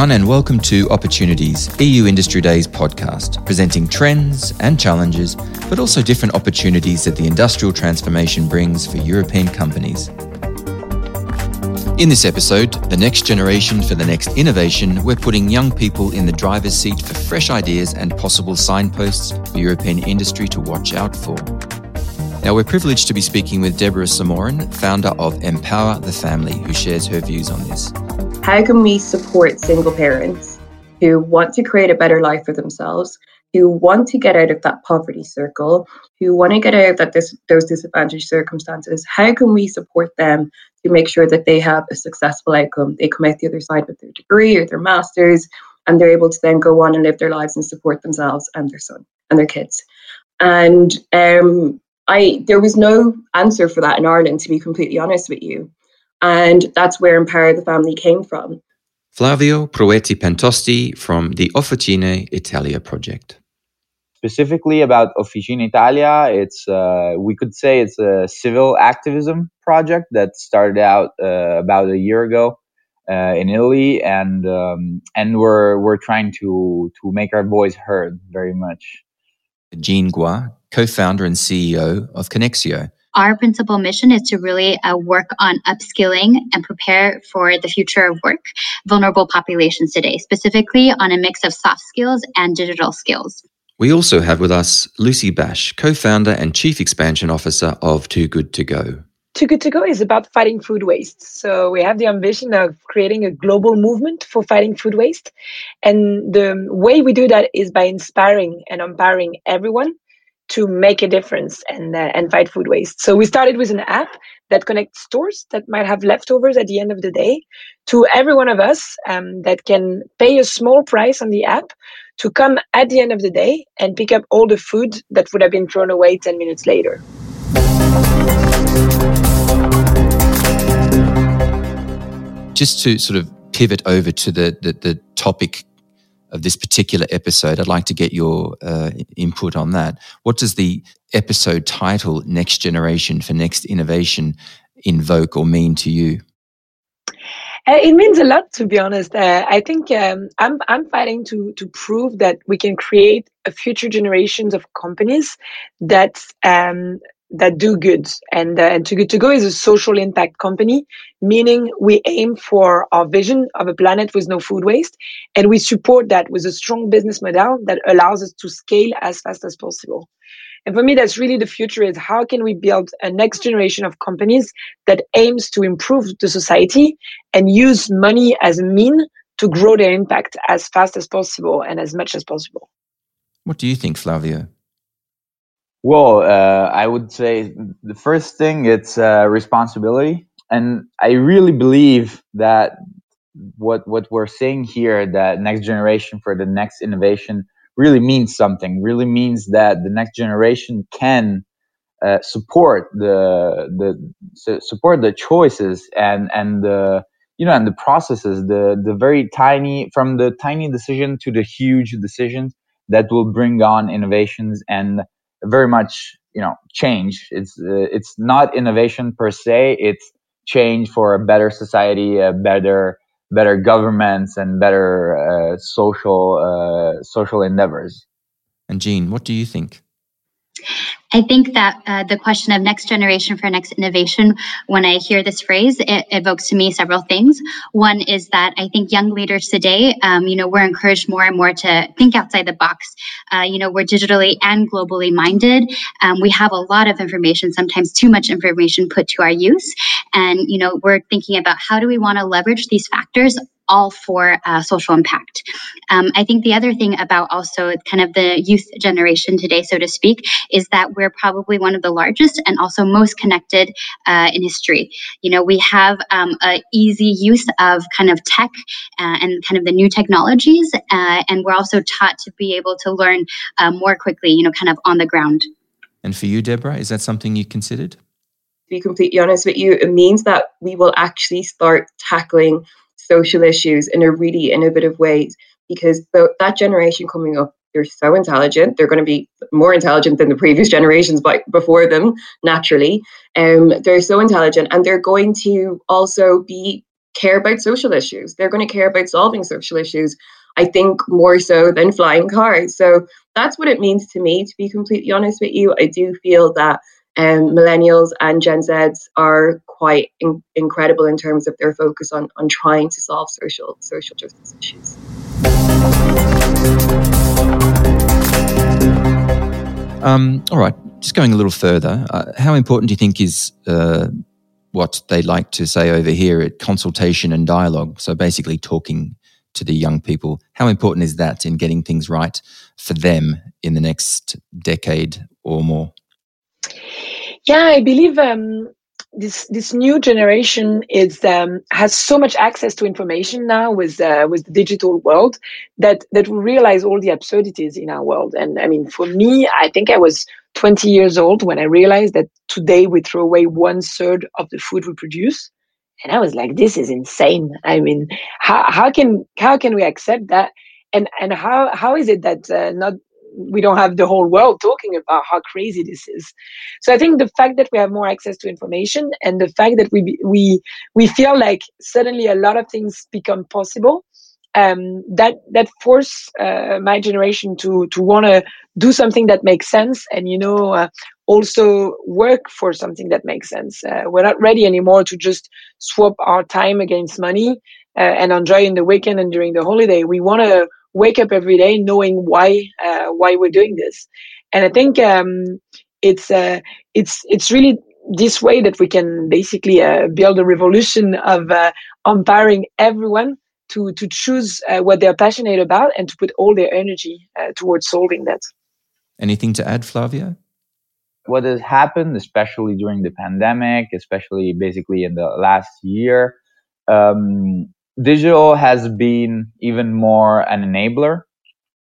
Everyone, and welcome to Opportunities, EU Industry Days podcast, presenting trends and challenges, but also different opportunities that the industrial transformation brings for European companies. In this episode, The Next Generation for the Next Innovation, we're putting young people in the driver's seat for fresh ideas and possible signposts for European industry to watch out for. Now, we're privileged to be speaking with Deborah Somorin, founder of Empower the Family, who shares her views on this. How can we support single parents who want to create a better life for themselves, who want to get out of that poverty circle, who want to get out of that this, those disadvantaged circumstances? How can we support them to make sure that they have a successful outcome? They come out the other side with their degree or their master's, and they're able to then go on and live their lives and support themselves and their son and their kids. And um, I there was no answer for that in Ireland, to be completely honest with you. And that's where Empower the Family came from. Flavio Proetti Pentosti from the Officine Italia project. Specifically about Officine Italia, it's uh, we could say it's a civil activism project that started out uh, about a year ago uh, in Italy, and um, and we're we're trying to to make our voice heard very much. Jean Guo, co-founder and CEO of Konexio, our principal mission is to really uh, work on upskilling and prepare for the future of work vulnerable populations today, specifically on a mix of soft skills and digital skills. We also have with us Lucie Basch, co founder and chief expansion officer of Too Good To Go. Too Good To Go is about fighting food waste. So we have the ambition of creating a global movement for fighting food waste. And the way we do that is by inspiring and empowering everyone to make a difference and uh, and fight food waste. So we started with an app that connects stores that might have leftovers at the end of the day to every one of us um, that can pay a small price on the app to come at the end of the day and pick up all the food that would have been thrown away 10 minutes later. Just to sort of pivot over to the, the, the topic of this particular episode. I'd like to get your uh, input on that. What does the episode title, Next Generation for Next Innovation, invoke or mean to you? Uh, it means a lot, to be honest. Uh, I think um, I'm I'm fighting to to prove that we can create a future generations of companies that um, that do good. And, uh, and Too Good To Go is a social impact company, meaning we aim for our vision of a planet with no food waste. And we support that with a strong business model that allows us to scale as fast as possible. And for me, that's really the future is how can we build a next generation of companies that aims to improve the society and use money as a mean to grow their impact as fast as possible and as much as possible. What do you think, Flavio? Well, uh, I would say the first thing it's uh, responsibility, and I really believe that what what we're saying here, that next generation for the next innovation, really means something. Really means that the next generation can uh, support the the support the choices and and the you know and the processes, the the very tiny from the tiny decision to the huge decisions that will bring on innovations and very much you know change. It's uh, it's not innovation per se. It's change for a better society a better better governments and better uh, social uh, social endeavors. And jean what do you think I think that uh, the question of next generation for next innovation, when I hear this phrase, it evokes to me several things. One is that I think young leaders today, um, you know, we're encouraged more and more to think outside the box. Uh, you know, we're digitally and globally minded. Um, we have a lot of information, sometimes too much information put to our use. And, you know, we're thinking about how do we want to leverage these factors all for uh, social impact. Um, I think the other thing about also kind of the youth generation today, so to speak, is that we're probably one of the largest and also most connected uh, in history. You know, we have um, a easy use of kind of tech uh, and kind of the new technologies, uh, and we're also taught to be able to learn uh, more quickly. You know, kind of on the ground. And for you, Deborah, is that something you considered? To be completely honest with you, it means that we will actually start tackling social issues in a really innovative way because the, that generation coming up they're so intelligent they're going to be more intelligent than the previous generations before them naturally um, they're so intelligent and they're going to also be care about social issues. They're going to care about solving social issues. I think more so than flying cars. So that's what it means to me, to be completely honest with you. I do feel that um, millennials and Gen Zs are quite in- incredible in terms of their focus on, on trying to solve social social justice issues. Um, all right, just going a little further, uh, how important do you think is uh, what they like to say over here at consultation and dialogue? So basically, talking to the young people. How important is that in getting things right for them in the next decade or more? Yeah, I believe um, this this new generation is um, has so much access to information now with uh, with the digital world that that we realize all the absurdities in our world. And I mean, for me, I think I was 20 years old when I realized that today we throw away one third of the food we produce. And I was like, this is insane. I mean, how, how can how can we accept that? And and how how is it that uh, not we don't have the whole world talking about how crazy this is. So I think the fact that we have more access to information and the fact that we we we feel like suddenly a lot of things become possible um, that that force uh, my generation to to want to do something that makes sense and you know uh, also work for something that makes sense. Uh, we're not ready anymore to just swap our time against money uh, and enjoy in the weekend and during the holiday. We want to wake up every day knowing why uh, why we're doing this. And I think um, it's uh, it's it's really this way that we can basically uh, build a revolution of uh, empowering everyone to to choose uh, what they're passionate about and to put all their energy uh, towards solving that. Anything to add, Flavia? What has happened, especially during the pandemic, especially basically in the last year, um, digital has been even more an enabler.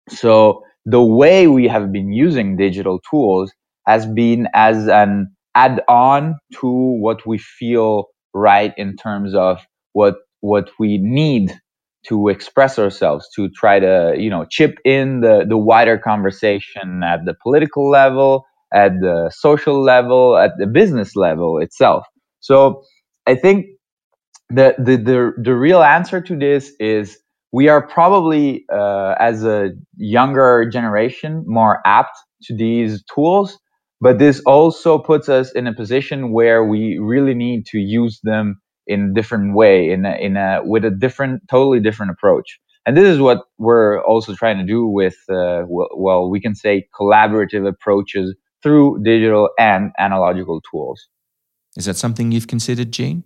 So the way we have been using digital tools has been as an add on to what we feel right in terms of what what we need to express ourselves to try to you know chip in the the wider conversation at the political level at the social level at the business level itself so i think the, the the the real answer to this is we are probably uh, as a younger generation more apt to these tools but this also puts us in a position where we really need to use them in a different way in a, in a with a different totally different approach. And this is what we're also trying to do with uh, well, we can say collaborative approaches through digital and analogical tools. Is that something you've considered jean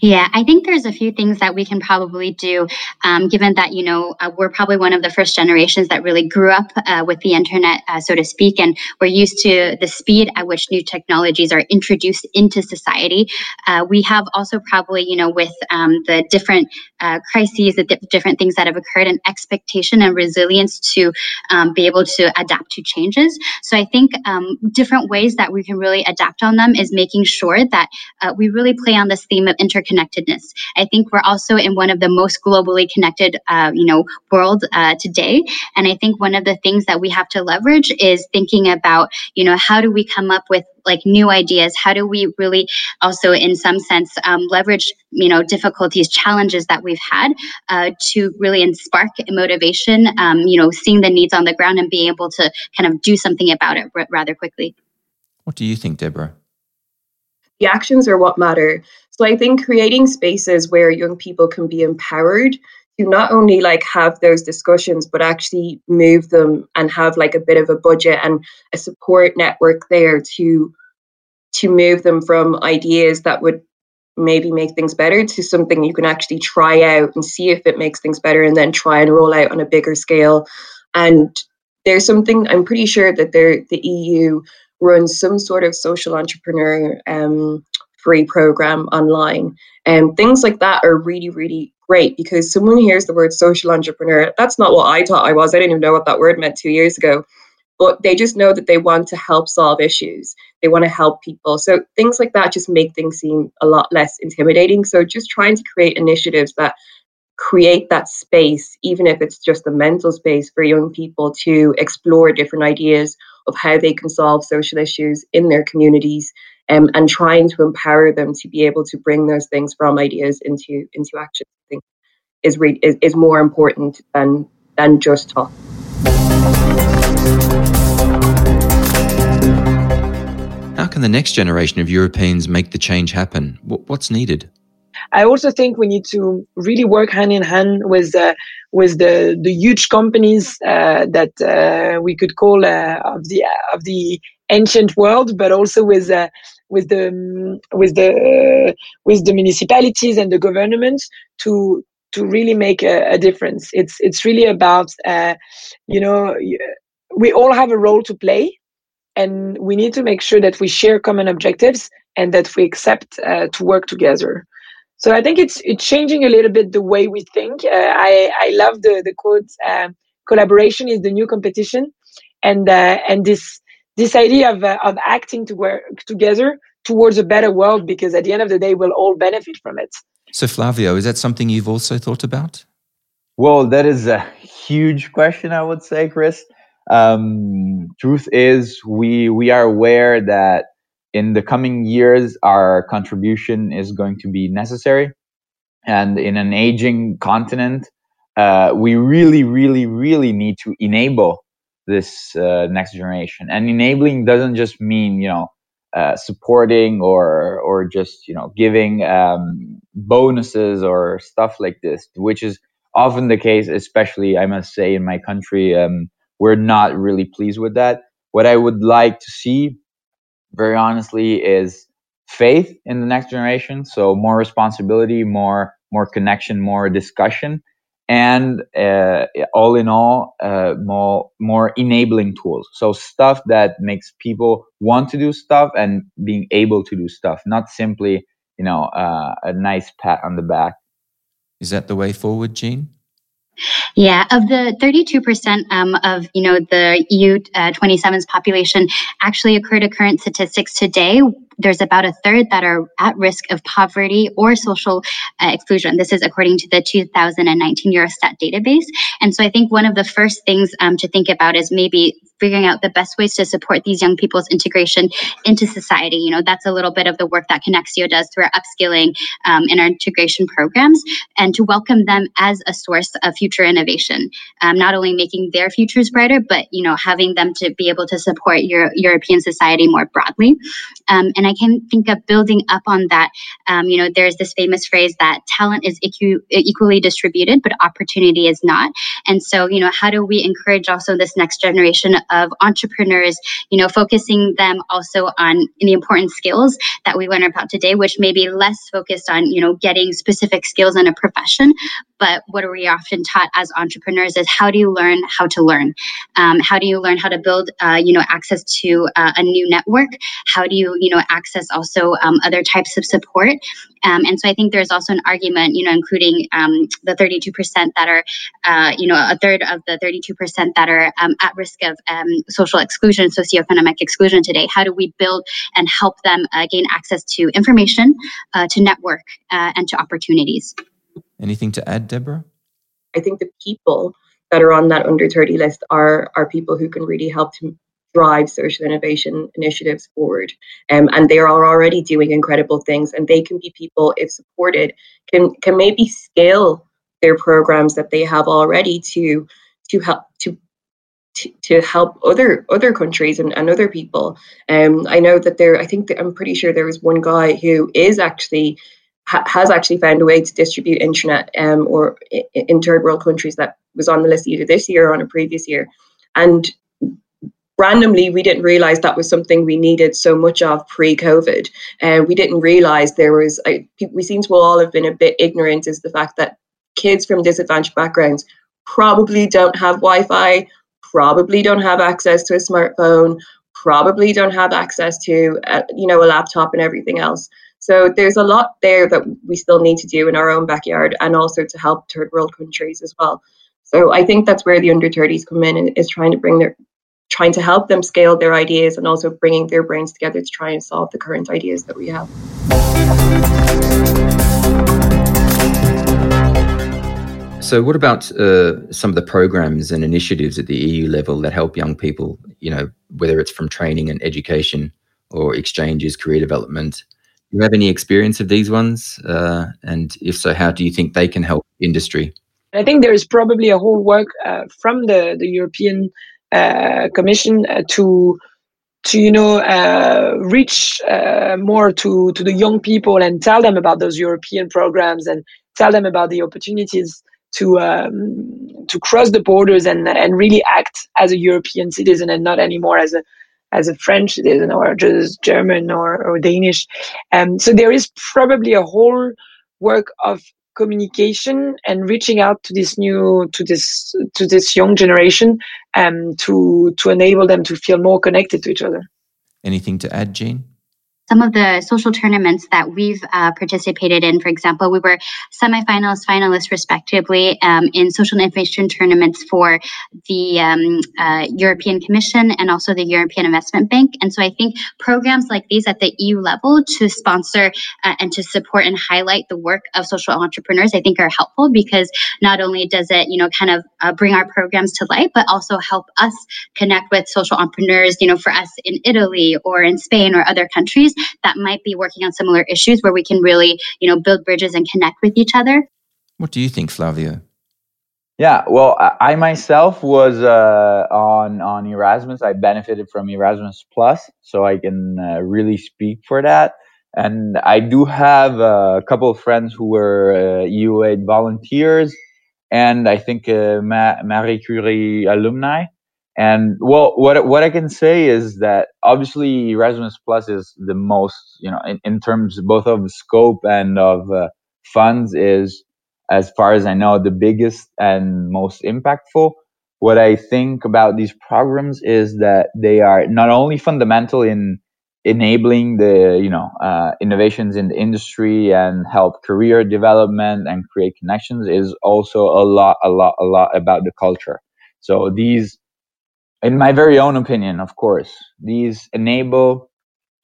yeah, I think there's a few things that we can probably do, um, given that, you know, uh, we're probably one of the first generations that really grew up uh, with the internet, uh, so to speak, and we're used to the speed at which new technologies are introduced into society. Uh, we have also probably, you know, with um, the different uh, crises, the di- different things that have occurred, an expectation and resilience to um, be able to adapt to changes. So I think um, different ways that we can really adapt on them is making sure that uh, we really play on this theme of interconnectedness. I think we're also in one of the most globally connected, uh, you know, world uh, today. And I think one of the things that we have to leverage is thinking about, you know, how do we come up with like new ideas how do we really also in some sense um, leverage you know difficulties challenges that we've had uh, to really spark motivation um, you know seeing the needs on the ground and being able to kind of do something about it r- rather quickly what do you think deborah the actions are what matter. So I think creating spaces where young people can be empowered to not only like have those discussions but actually move them and have like a bit of a budget and a support network there to to move them from ideas that would maybe make things better to something you can actually try out and see if it makes things better and then try and roll out on a bigger scale and there's something i'm pretty sure that there the eu runs some sort of social entrepreneur um, free program online. And things like that are really, really great because someone hears the word social entrepreneur. That's not what I thought I was. I didn't even know what that word meant two years ago. But they just know that they want to help solve issues. They want to help people. So things like that just make things seem a lot less intimidating. So just trying to create initiatives that create that space, even if it's just a mental space for young people to explore different ideas of how they can solve social issues in their communities um, and trying to empower them to be able to bring those things from ideas into into action. I think is re- is, is more important than than just talk. How can the next generation of Europeans make the change happen? What's needed? I also think we need to really work hand in hand with uh, with the the huge companies uh, that uh, we could call uh, of the of the ancient world, but also with uh, with the um, with the with the municipalities and the governments to to really make a, a difference. It's it's really about uh, you know we all have a role to play, and we need to make sure that we share common objectives and that we accept uh, to work together. So I think it's it's changing a little bit the way we think. Uh, I I love the the quote uh, collaboration is the new competition, and uh, and this this idea of uh, of acting to work together towards a better world because at the end of the day we'll all benefit from it. So Flavio, is that something you've also thought about? Well, that is a huge question, I would say, Chris. Um, truth is, we we are aware that in the coming years, our contribution is going to be necessary. And in an aging continent, uh, we really, really, really need to enable this uh, next generation. And enabling doesn't just mean, you know, uh, supporting or or just you know giving um, bonuses or stuff like this, which is often the case. Especially, I must say, in my country, um, we're not really pleased with that. What I would like to see very honestly is faith in the next generation. So more responsibility more more connection more discussion and uh, all in all uh, more more enabling tools. So stuff that makes people want to do stuff and being able to do stuff not simply you know uh, a nice pat on the back. Is that the way forward jean yeah, of the 32% um, of you know the EU uh, 27's population actually occur to current statistics today there's about a third that are at risk of poverty or social uh, exclusion. This is according to the 2019 Eurostat database. And so I think one of the first things um, to think about is maybe figuring out the best ways to support these young people's integration into society. You know, that's a little bit of the work that Konexio does through our upskilling um, and our integration programs, and to welcome them as a source of future innovation, um, not only making their futures brighter, but you know, having them to be able to support your European society more broadly. Um, and I can think of building up on that. Um, you know, there's this famous phrase that talent is equ- equally distributed, but opportunity is not. And so, you know, how do we encourage also this next generation of entrepreneurs, you know, focusing them also on the important skills that we learn about today, which may be less focused on, you know, getting specific skills in a profession. But what are we often taught as entrepreneurs is how do you learn how to learn? Um, how do you learn how to build, uh, you know, access to uh, a new network? How do you, you know, access also um, other types of support? Um, and so I think there's also an argument, you know, including um, the 32% that are, uh, you know, a third of the 32% that are um, at risk of um, social exclusion, socioeconomic exclusion today. How do we build and help them uh, gain access to information, uh, to network, uh, and to opportunities? Anything to add, Deborah? I think the people that are on that under 30 list are are people who can really help to drive social innovation initiatives forward. Um, and they are already doing incredible things. And they can be people, if supported, can can maybe scale their programs that they have already to to help to to, help other other countries and, and other people. Um, I know that there. I think that I'm pretty sure there was one guy who is actually ha- has actually found a way to distribute internet um, or in, in third world countries that was on the list either this year or on a previous year, and randomly we didn't realize that was something we needed so much of pre-covid. And uh, we didn't realize there was I, we seem to all have been a bit ignorant is the fact that kids from disadvantaged backgrounds probably don't have wi-fi probably don't have access to a smartphone probably don't have access to uh, you know a laptop and everything else so there's a lot there that we still need to do in our own backyard and also to help third world countries as well so I think that's where the under 30s come in and is trying to bring their trying to help them scale their ideas and also bringing their brains together to try and solve the current ideas that we have. So, what about uh, some of the programs and initiatives at the EU level that help young people? You know, whether it's from training and education or exchanges, career development. You have any experience of these ones? Uh, and if so, how do you think they can help industry? I think there is probably a whole work uh, from the, the European uh, Commission uh, to to you know uh, reach uh, more to to the young people and tell them about those European programs and tell them about the opportunities to um, to cross the borders and and really act as a European citizen and not anymore as a as a French citizen or just German or, or Danish. Um, so there is probably a whole work of communication and reaching out to this new to this to this young generation um, to to enable them to feel more connected to each other. Anything to add, Jean? Some of the social tournaments that we've uh, participated in. For example, we were semifinalists, finalists, respectively, um, in social innovation tournaments for the um, uh, European Commission and also the European Investment Bank. And so I think programs like these at the EU level to sponsor uh, and to support and highlight the work of social entrepreneurs, I think are helpful because not only does it, you know, kind of uh, bring our programs to light, but also help us connect with social entrepreneurs, you know, for us in Italy or in Spain or other countries that might be working on similar issues where we can really, you know, build bridges and connect with each other. What do you think, Flavio? Yeah, well, I myself was uh, on on Erasmus. I benefited from Erasmus Plus, so I can uh, really speak for that. And I do have a couple of friends who were uh, EU Aid volunteers, and I think uh, Ma- Marie Curie alumni. And well, what what I can say is that obviously Erasmus Plus is the most, you know, in, in terms both of scope and of uh, funds is, as far as I know, the biggest and most impactful. What I think about these programs is that they are not only fundamental in enabling the you know uh, innovations in the industry and help career development and create connections is also a lot a lot a lot about the culture so these in my very own opinion, of course, these enable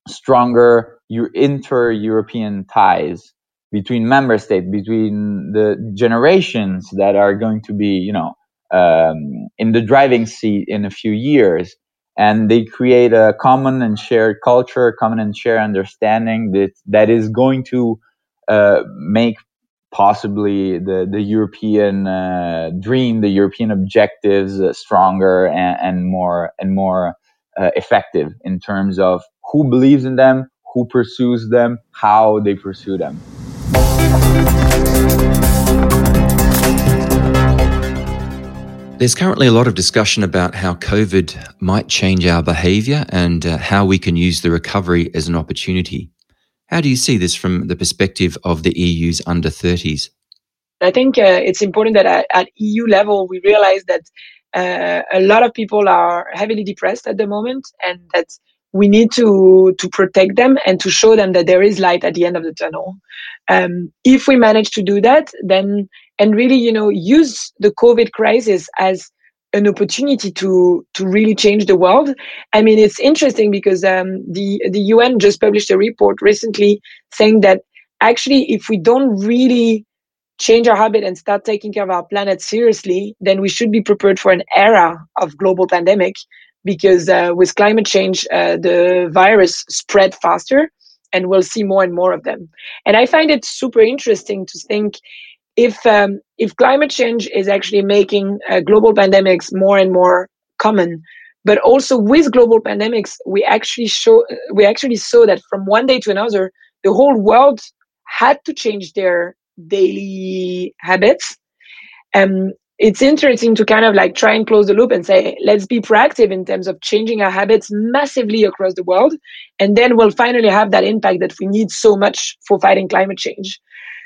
stronger inter-European ties between member states, between the generations that are going to be, you know, um, in the driving seat in a few years, and they create a common and shared culture, common and shared understanding that that is going to uh, make possibly the the European uh, dream, the European objectives uh, stronger and, and, more and more uh, effective in terms of who believes in them, who pursues them, how they pursue them. There's currently a lot of discussion about how COVID might change our behavior and uh, how we can use the recovery as an opportunity. How do you see this from the perspective of the EU's under 30s? I think uh, it's important that at, at, EU level we realize that uh, a lot of people are heavily depressed at the moment, and that we need to to protect them and to show them that there is light at the end of the tunnel. Um, if we manage to do that, then and really, you know, use the COVID crisis as an opportunity to to really change the world. I mean, it's interesting because um, the the UN just published a report recently saying that actually, if we don't really change our habit and start taking care of our planet seriously, then we should be prepared for an era of global pandemic because uh, with climate change, uh, the virus spread faster and we'll see more and more of them. And I find it super interesting to think if um, if climate change is actually making uh, global pandemics more and more common, but also with global pandemics, we actually show we actually saw that from one day to another, the whole world had to change their daily habits. Um, it's interesting to kind of like try and close the loop and say, let's be proactive in terms of changing our habits massively across the world. And then we'll finally have that impact that we need so much for fighting climate change.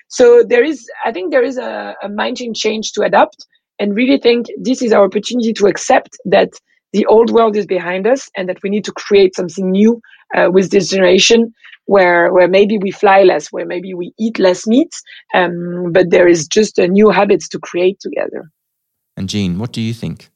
So there is, I think there is a, a mind change to adapt and really think this is our opportunity to accept that the old world is behind us and that we need to create something new uh, with this generation where where maybe we fly less where maybe we eat less meat um, but there is just a new habits to create together. And jean what do you think?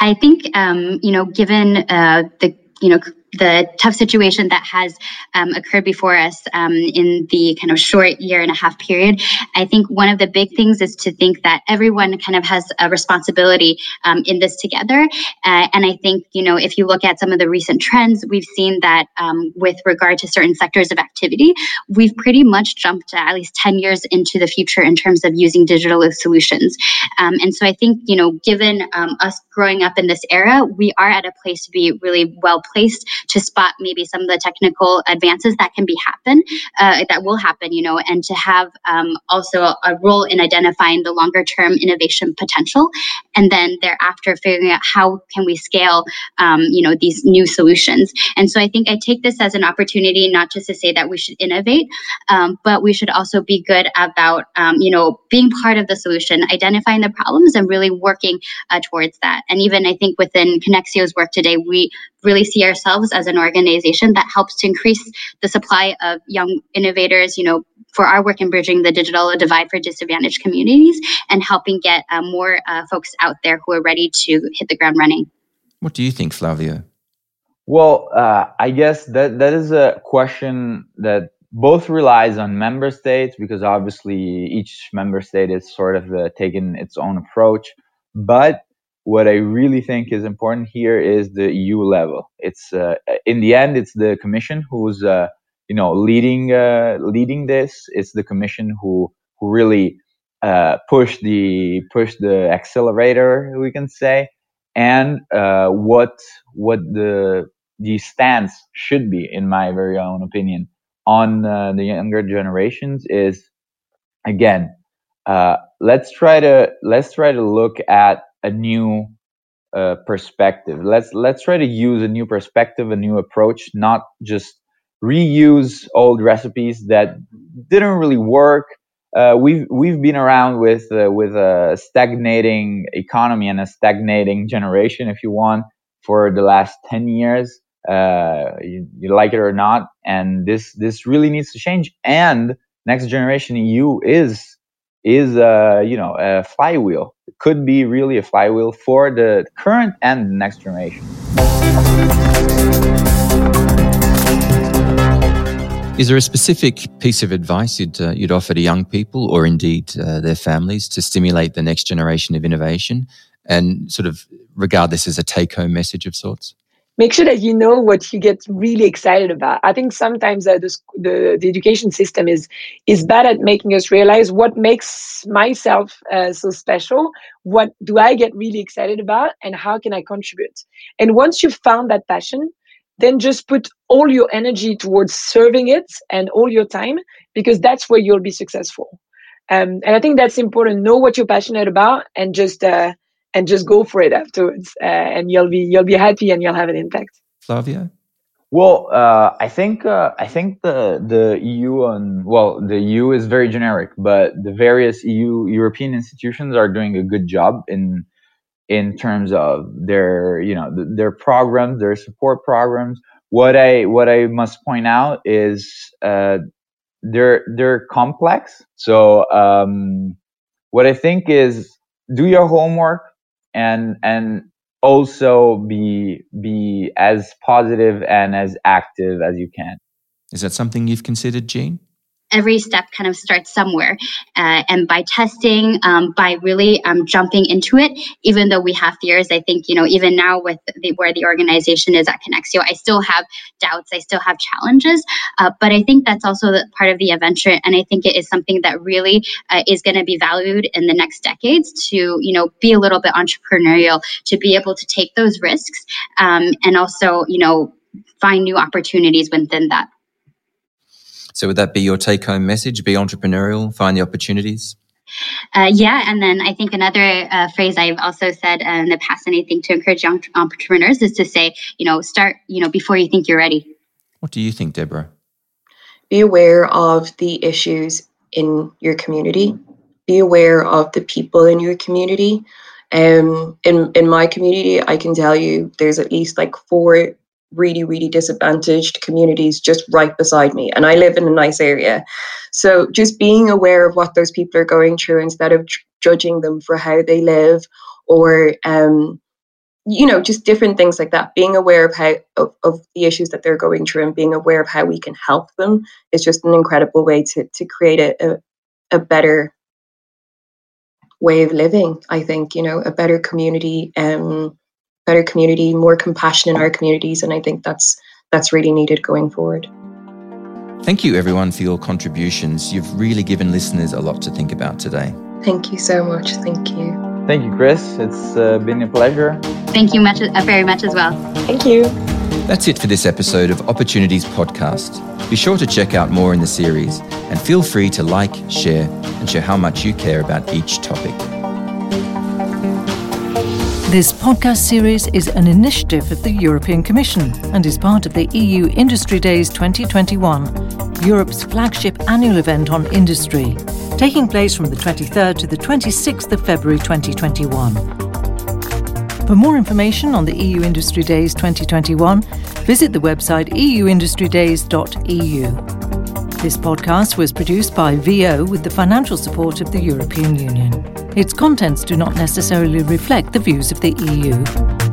I think um, you know given uh, the you know the tough situation that has um, occurred before us um, in the kind of short year and a half period, I think one of the big things is to think that everyone kind of has a responsibility um, in this together. Uh, and I think, you know, if you look at some of the recent trends, we've seen that um, with regard to certain sectors of activity, we've pretty much jumped at least 10 years into the future in terms of using digital solutions. Um, and so I think, you know, given um, us growing up in this era, we are at a place to be really well placed to spot maybe some of the technical advances that can be happen, uh, that will happen, you know, and to have um, also a, role in identifying the longer term innovation potential, and then thereafter figuring out how can we scale, um, you know, these new solutions. And so I think I take this as an opportunity not just to say that we should innovate, um, but we should also be good about, um, you know, being part of the solution, identifying the problems, and really working uh, towards that. And even I think within Konexio's work today, we really see ourselves as an organization that helps to increase the supply of young innovators, you know, for our work in bridging the digital divide for disadvantaged communities and helping get uh, more uh, folks out there who are ready to hit the ground running. What do you think, Flavio? Well, uh, I guess that that is a question that both relies on member states because obviously each member state is sort of uh, taking its own approach. But what I really think is important here is the EU level. It's uh, in the end, it's the Commission who's uh, you know leading uh, leading this. It's the Commission who who really uh, push the push the accelerator, we can say, and uh, what what the the stance should be, in my very own opinion, on uh, the younger generations is again, uh, let's try to let's try to look at a new uh, perspective. Let's let's try to use a new perspective, a new approach, not just reuse old recipes that didn't really work. Uh, we've we've been around with uh, with a stagnating economy and a stagnating generation, if you want, for the last ten years uh, you, you, like it or not. And this this really needs to change. And next generation EU is is uh, you know a flywheel. It could be really a flywheel for the current and next generation. Is there a specific piece of advice you'd, uh, you'd offer to young people or indeed uh, their families to stimulate the next generation of innovation and sort of regard this as a take home message of sorts? Make sure that you know what you get really excited about. I think sometimes uh, the, the, the education system is is bad at making us realize what makes myself uh, so special. What do I get really excited about, and how can I contribute? And once you've found that passion, then just put all your energy towards serving it and all your time because that's where you'll be successful. Um, and I think that's important. Know what you're passionate about and just uh, and just go for it afterwards uh, and you'll be you'll be happy and you'll have an impact. Flavio well uh, i think uh, i think the the eu and well the eu is very generic but the various eu european institutions are doing a good job in in terms of their you know their programs their support programs. What i what i must point out is uh, they're they're complex. So um, what i think is do your homework and and also be be as positive and as active as you can. Is that something you've considered, Jean? Every step kind of starts somewhere. Uh, and by testing, um, by really um, jumping into it, even though we have fears, I think, you know, even now with the, where the organization is at Konexio, I still have doubts, I still have challenges. Uh, but I think that's also part of the adventure. And I think it is something that really uh, is going to be valued in the next decades to, you know, be a little bit entrepreneurial, to be able to take those risks um, and also, you know, find new opportunities within that. So would that be your take home message? Be entrepreneurial, find the opportunities? Uh, yeah, and then I think another uh, phrase I've also said uh, in the past, and I think to encourage young entrepreneurs is to say, you know, start, you know, before you think you're ready. What do you think, Deborah? Be aware of the issues in your community. Be aware of the people in your community. Um, in in my community, I can tell you there's at least like four really, really disadvantaged communities just right beside me. And I live in a nice area. So just being aware of what those people are going through instead of judging them for how they live or um, you know just different things like that being aware of how of, of the issues that they're going through and being aware of how we can help them is just an incredible way to to create a, a, a better way of living i think you know a better community um better community more compassion in our communities and i think that's that's really needed going forward Thank you, everyone, for your contributions. You've really given listeners a lot to think about today. Thank you so much. Thank you. Thank you, Chris. It's uh, been a pleasure. Thank you much, uh, very much as well. Thank you. That's it for this episode of Opportunities Podcast. Be sure to check out more in the series and feel free to like, share, and show how much you care about each topic. This podcast series is an initiative of the European Commission and is part of the EU Industry Days 2021, Europe's flagship annual event on industry, taking place from the 23rd to the 26th of February 2021. For more information on the EU Industry Days 2021, visit the website euindustrydays.eu. This podcast was produced by VO with the financial support of the European Union. Its contents do not necessarily reflect the views of the EU.